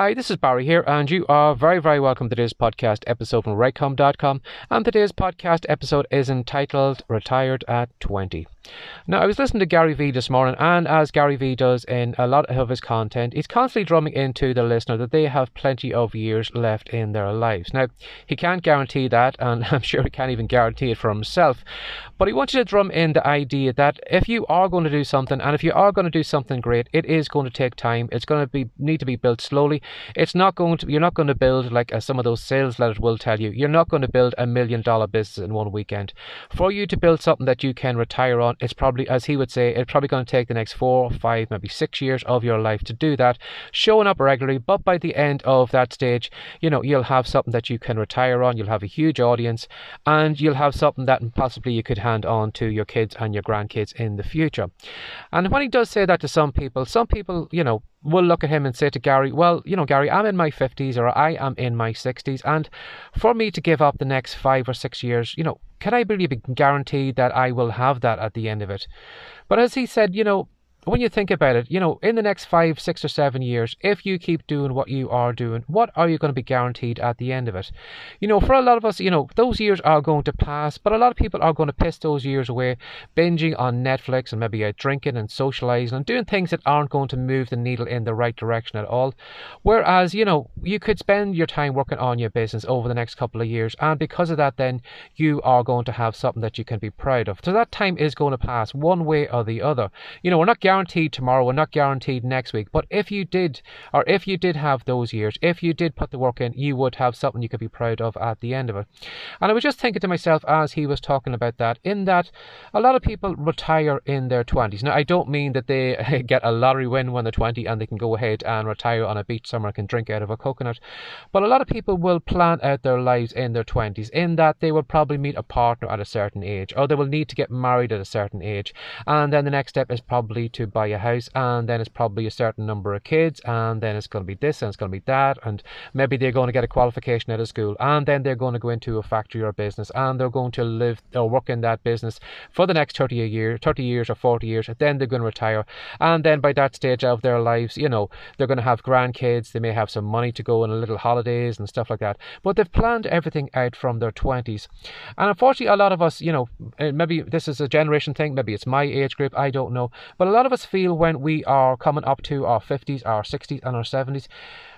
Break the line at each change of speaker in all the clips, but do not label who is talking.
Hi, this is Barry here, and you are very, very welcome to today's podcast episode from WriteCome.com. And today's podcast episode is entitled Retired at 20. Now, I was listening to Gary Vee this morning, and as Gary Vee does in a lot of his content, he's constantly drumming into the listener that they have plenty of years left in their lives. Now, he can't guarantee that, and I'm sure he can't even guarantee it for himself, but he wants you to drum in the idea that if you are going to do something, and if you are going to do something great, it is going to take time. It's going to be need to be built slowly. It's not going to. You're not going to build like uh, some of those sales letters will tell you. You're not going to build a million dollar business in one weekend. For you to build something that you can retire on, it's probably, as he would say, it's probably going to take the next four, five, maybe six years of your life to do that, showing up regularly. But by the end of that stage, you know, you'll have something that you can retire on. You'll have a huge audience, and you'll have something that possibly you could hand on to your kids and your grandkids in the future. And when he does say that to some people, some people, you know, will look at him and say to Gary, Well, you know, Gary, I'm in my 50s or I am in my 60s, and for me to give up the next five or six years, you know, can I really be guaranteed that I will have that at the end of it? But as he said, you know, when you think about it, you know, in the next five, six, or seven years, if you keep doing what you are doing, what are you going to be guaranteed at the end of it? You know, for a lot of us, you know, those years are going to pass, but a lot of people are going to piss those years away, binging on Netflix and maybe out drinking and socializing and doing things that aren't going to move the needle in the right direction at all. Whereas, you know, you could spend your time working on your business over the next couple of years, and because of that, then you are going to have something that you can be proud of. So that time is going to pass one way or the other. You know, we're not guaranteed tomorrow, we're not guaranteed next week. But if you did, or if you did have those years, if you did put the work in, you would have something you could be proud of at the end of it. And I was just thinking to myself as he was talking about that, in that a lot of people retire in their 20s. Now, I don't mean that they get a lottery win when they're 20 and they can go ahead and retire on a beach somewhere, and can drink out of a coconut. But a lot of people will plan out their lives in their 20s, in that they will probably meet a partner at a certain age, or they will need to get married at a certain age. And then the next step is probably to buy a house, and then it's probably a certain number of kids, and then it's going to be this and it's going to be that, and maybe they're going to get a qualification out of school, and then they're going to go into a factory or a business, and they're going to live or work in that business for the next 30 year, 30 years or 40 years. and Then they're going to retire, and then by that stage of their lives, you know, they're going to have grandkids. They may have some money to go on a little holidays and stuff like that, but they've planned everything out from their 20s. And unfortunately, a lot of us, you know, maybe this is a generation thing, maybe it's my age group, I don't know, but a lot of us feel when we are coming up to our 50s, our 60s, and our 70s,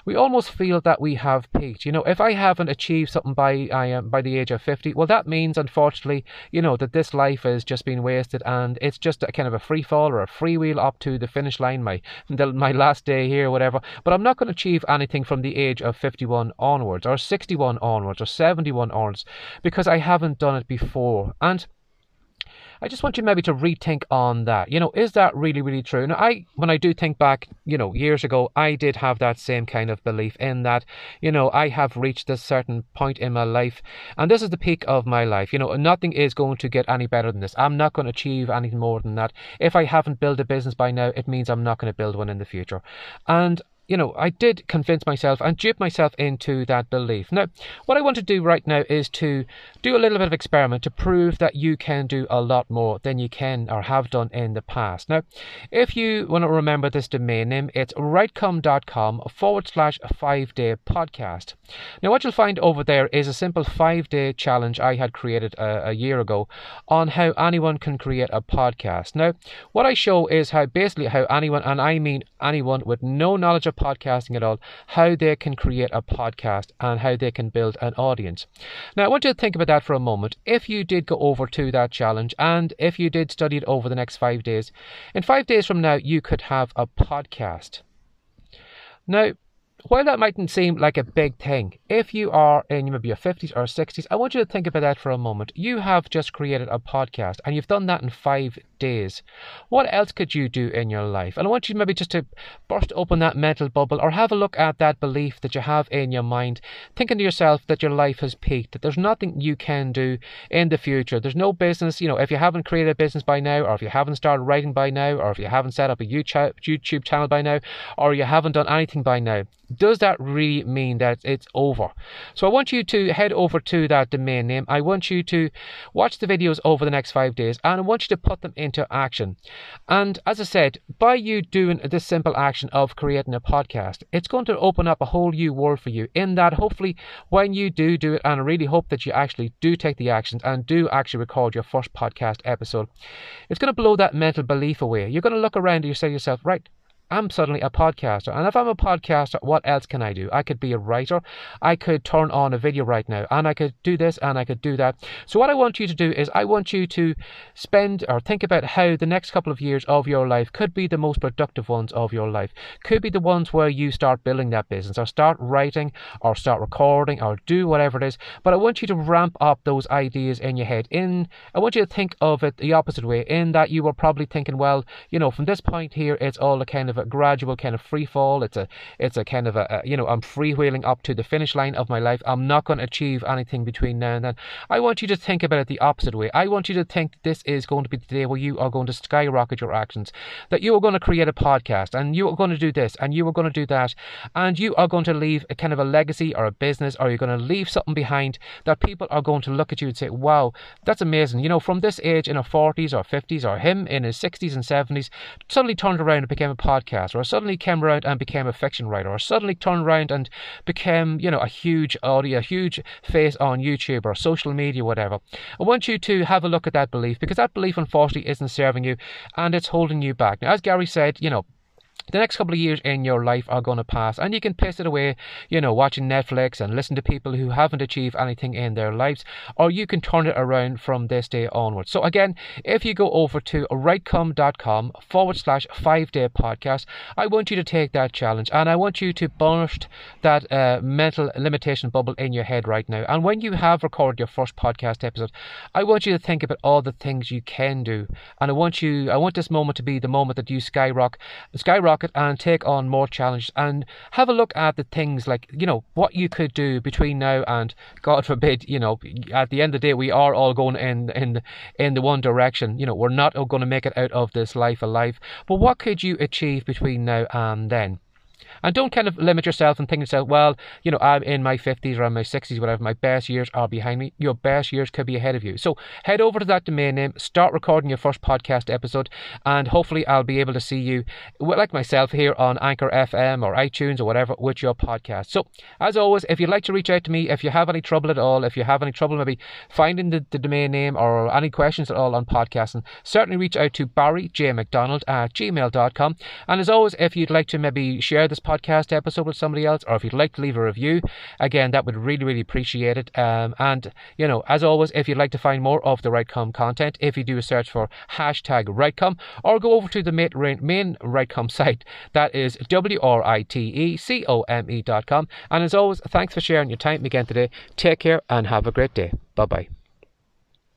we almost feel that we have peaked. You know, if I haven't achieved something by I am by the age of 50, well, that means, unfortunately, you know, that this life has just been wasted and it's just a kind of a free fall or a free wheel up to the finish line, my the, my last day here, whatever. But I'm not going to achieve anything from the age of 51 onwards or 61 onwards or 71 onwards because I haven't done it before. And I just want you maybe to rethink on that. You know, is that really, really true? And I, when I do think back, you know, years ago, I did have that same kind of belief in that, you know, I have reached a certain point in my life, and this is the peak of my life. You know, nothing is going to get any better than this. I'm not going to achieve anything more than that. If I haven't built a business by now, it means I'm not going to build one in the future. And you know, I did convince myself and dupe myself into that belief. Now, what I want to do right now is to do a little bit of experiment to prove that you can do a lot more than you can or have done in the past. Now, if you want to remember this domain name, it's writecome.com forward slash five day podcast. Now, what you'll find over there is a simple five day challenge I had created a, a year ago on how anyone can create a podcast. Now, what I show is how basically how anyone, and I mean anyone with no knowledge of podcasting at all, how they can create a podcast and how they can build an audience. Now, I want you to think about that for a moment. If you did go over to that challenge and if you did study it over the next five days, in five days from now, you could have a podcast. Now, while that mightn't seem like a big thing, if you are in maybe your 50s or 60s, I want you to think about that for a moment. You have just created a podcast and you've done that in five days. What else could you do in your life? And I want you maybe just to burst open that mental bubble or have a look at that belief that you have in your mind, thinking to yourself that your life has peaked, that there's nothing you can do in the future. There's no business, you know, if you haven't created a business by now, or if you haven't started writing by now, or if you haven't set up a YouTube channel by now, or you haven't done anything by now, does that really mean that it's over? So I want you to head over to that domain name. I want you to watch the videos over the next five days and I want you to put them into action. And as I said, by you doing this simple action of creating a podcast, it's going to open up a whole new world for you. In that, hopefully, when you do do it, and I really hope that you actually do take the actions and do actually record your first podcast episode, it's going to blow that mental belief away. You're going to look around and you say to yourself, right, I'm suddenly a podcaster. And if I'm a podcaster, what else can I do? I could be a writer. I could turn on a video right now and I could do this and I could do that. So, what I want you to do is, I want you to spend or think about how the next couple of years of your life could be the most productive ones of your life. Could be the ones where you start building that business or start writing or start recording or do whatever it is. But I want you to ramp up those ideas in your head. In I want you to think of it the opposite way, in that you were probably thinking, well, you know, from this point here, it's all a kind of gradual kind of free fall. It's a it's a kind of a, a you know I'm freewheeling up to the finish line of my life. I'm not going to achieve anything between now and then. I want you to think about it the opposite way. I want you to think this is going to be the day where you are going to skyrocket your actions. That you are going to create a podcast and you are going to do this and you are going to do that and you are going to leave a kind of a legacy or a business or you're going to leave something behind that people are going to look at you and say, "Wow, that's amazing." You know, from this age in her 40s or 50s or him in his 60s and 70s suddenly turned around and became a podcast podcast, or suddenly came around and became a fiction writer, or suddenly turned around and became, you know, a huge audio, a huge face on YouTube or social media, whatever. I want you to have a look at that belief because that belief, unfortunately, isn't serving you and it's holding you back. Now, as Gary said, you know, the next couple of years in your life are going to pass and you can piss it away, you know, watching Netflix and listen to people who haven't achieved anything in their lives, or you can turn it around from this day onwards. So, again, if you go over to writecome.com forward slash five day podcast, I want you to take that challenge and I want you to burst that uh, mental limitation bubble in your head right now. And when you have recorded your first podcast episode, I want you to think about all the things you can do. And I want you, I want this moment to be the moment that you skyrocket, skyrocket and take on more challenges and have a look at the things like, you know, what you could do between now and God forbid, you know, at the end of the day we are all going in in in the one direction. You know, we're not going to make it out of this life alive. But what could you achieve between now and then? And don't kind of limit yourself and think yourself, well, you know, I'm in my 50s or in my 60s, whatever, my best years are behind me. Your best years could be ahead of you. So head over to that domain name, start recording your first podcast episode, and hopefully I'll be able to see you, like myself, here on Anchor FM or iTunes or whatever with your podcast. So, as always, if you'd like to reach out to me, if you have any trouble at all, if you have any trouble maybe finding the, the domain name or any questions at all on podcasting, certainly reach out to Barry J. McDonald at gmail.com. And as always, if you'd like to maybe share this podcast episode with somebody else, or if you'd like to leave a review, again, that would really, really appreciate it. Um, and, you know, as always, if you'd like to find more of the Writecome content, if you do a search for hashtag Writecome, or go over to the main, main Writecome site, that is W-R-I-T-E-C-O-M-E dot com. And as always, thanks for sharing your time again today. Take care and have a great day. Bye bye.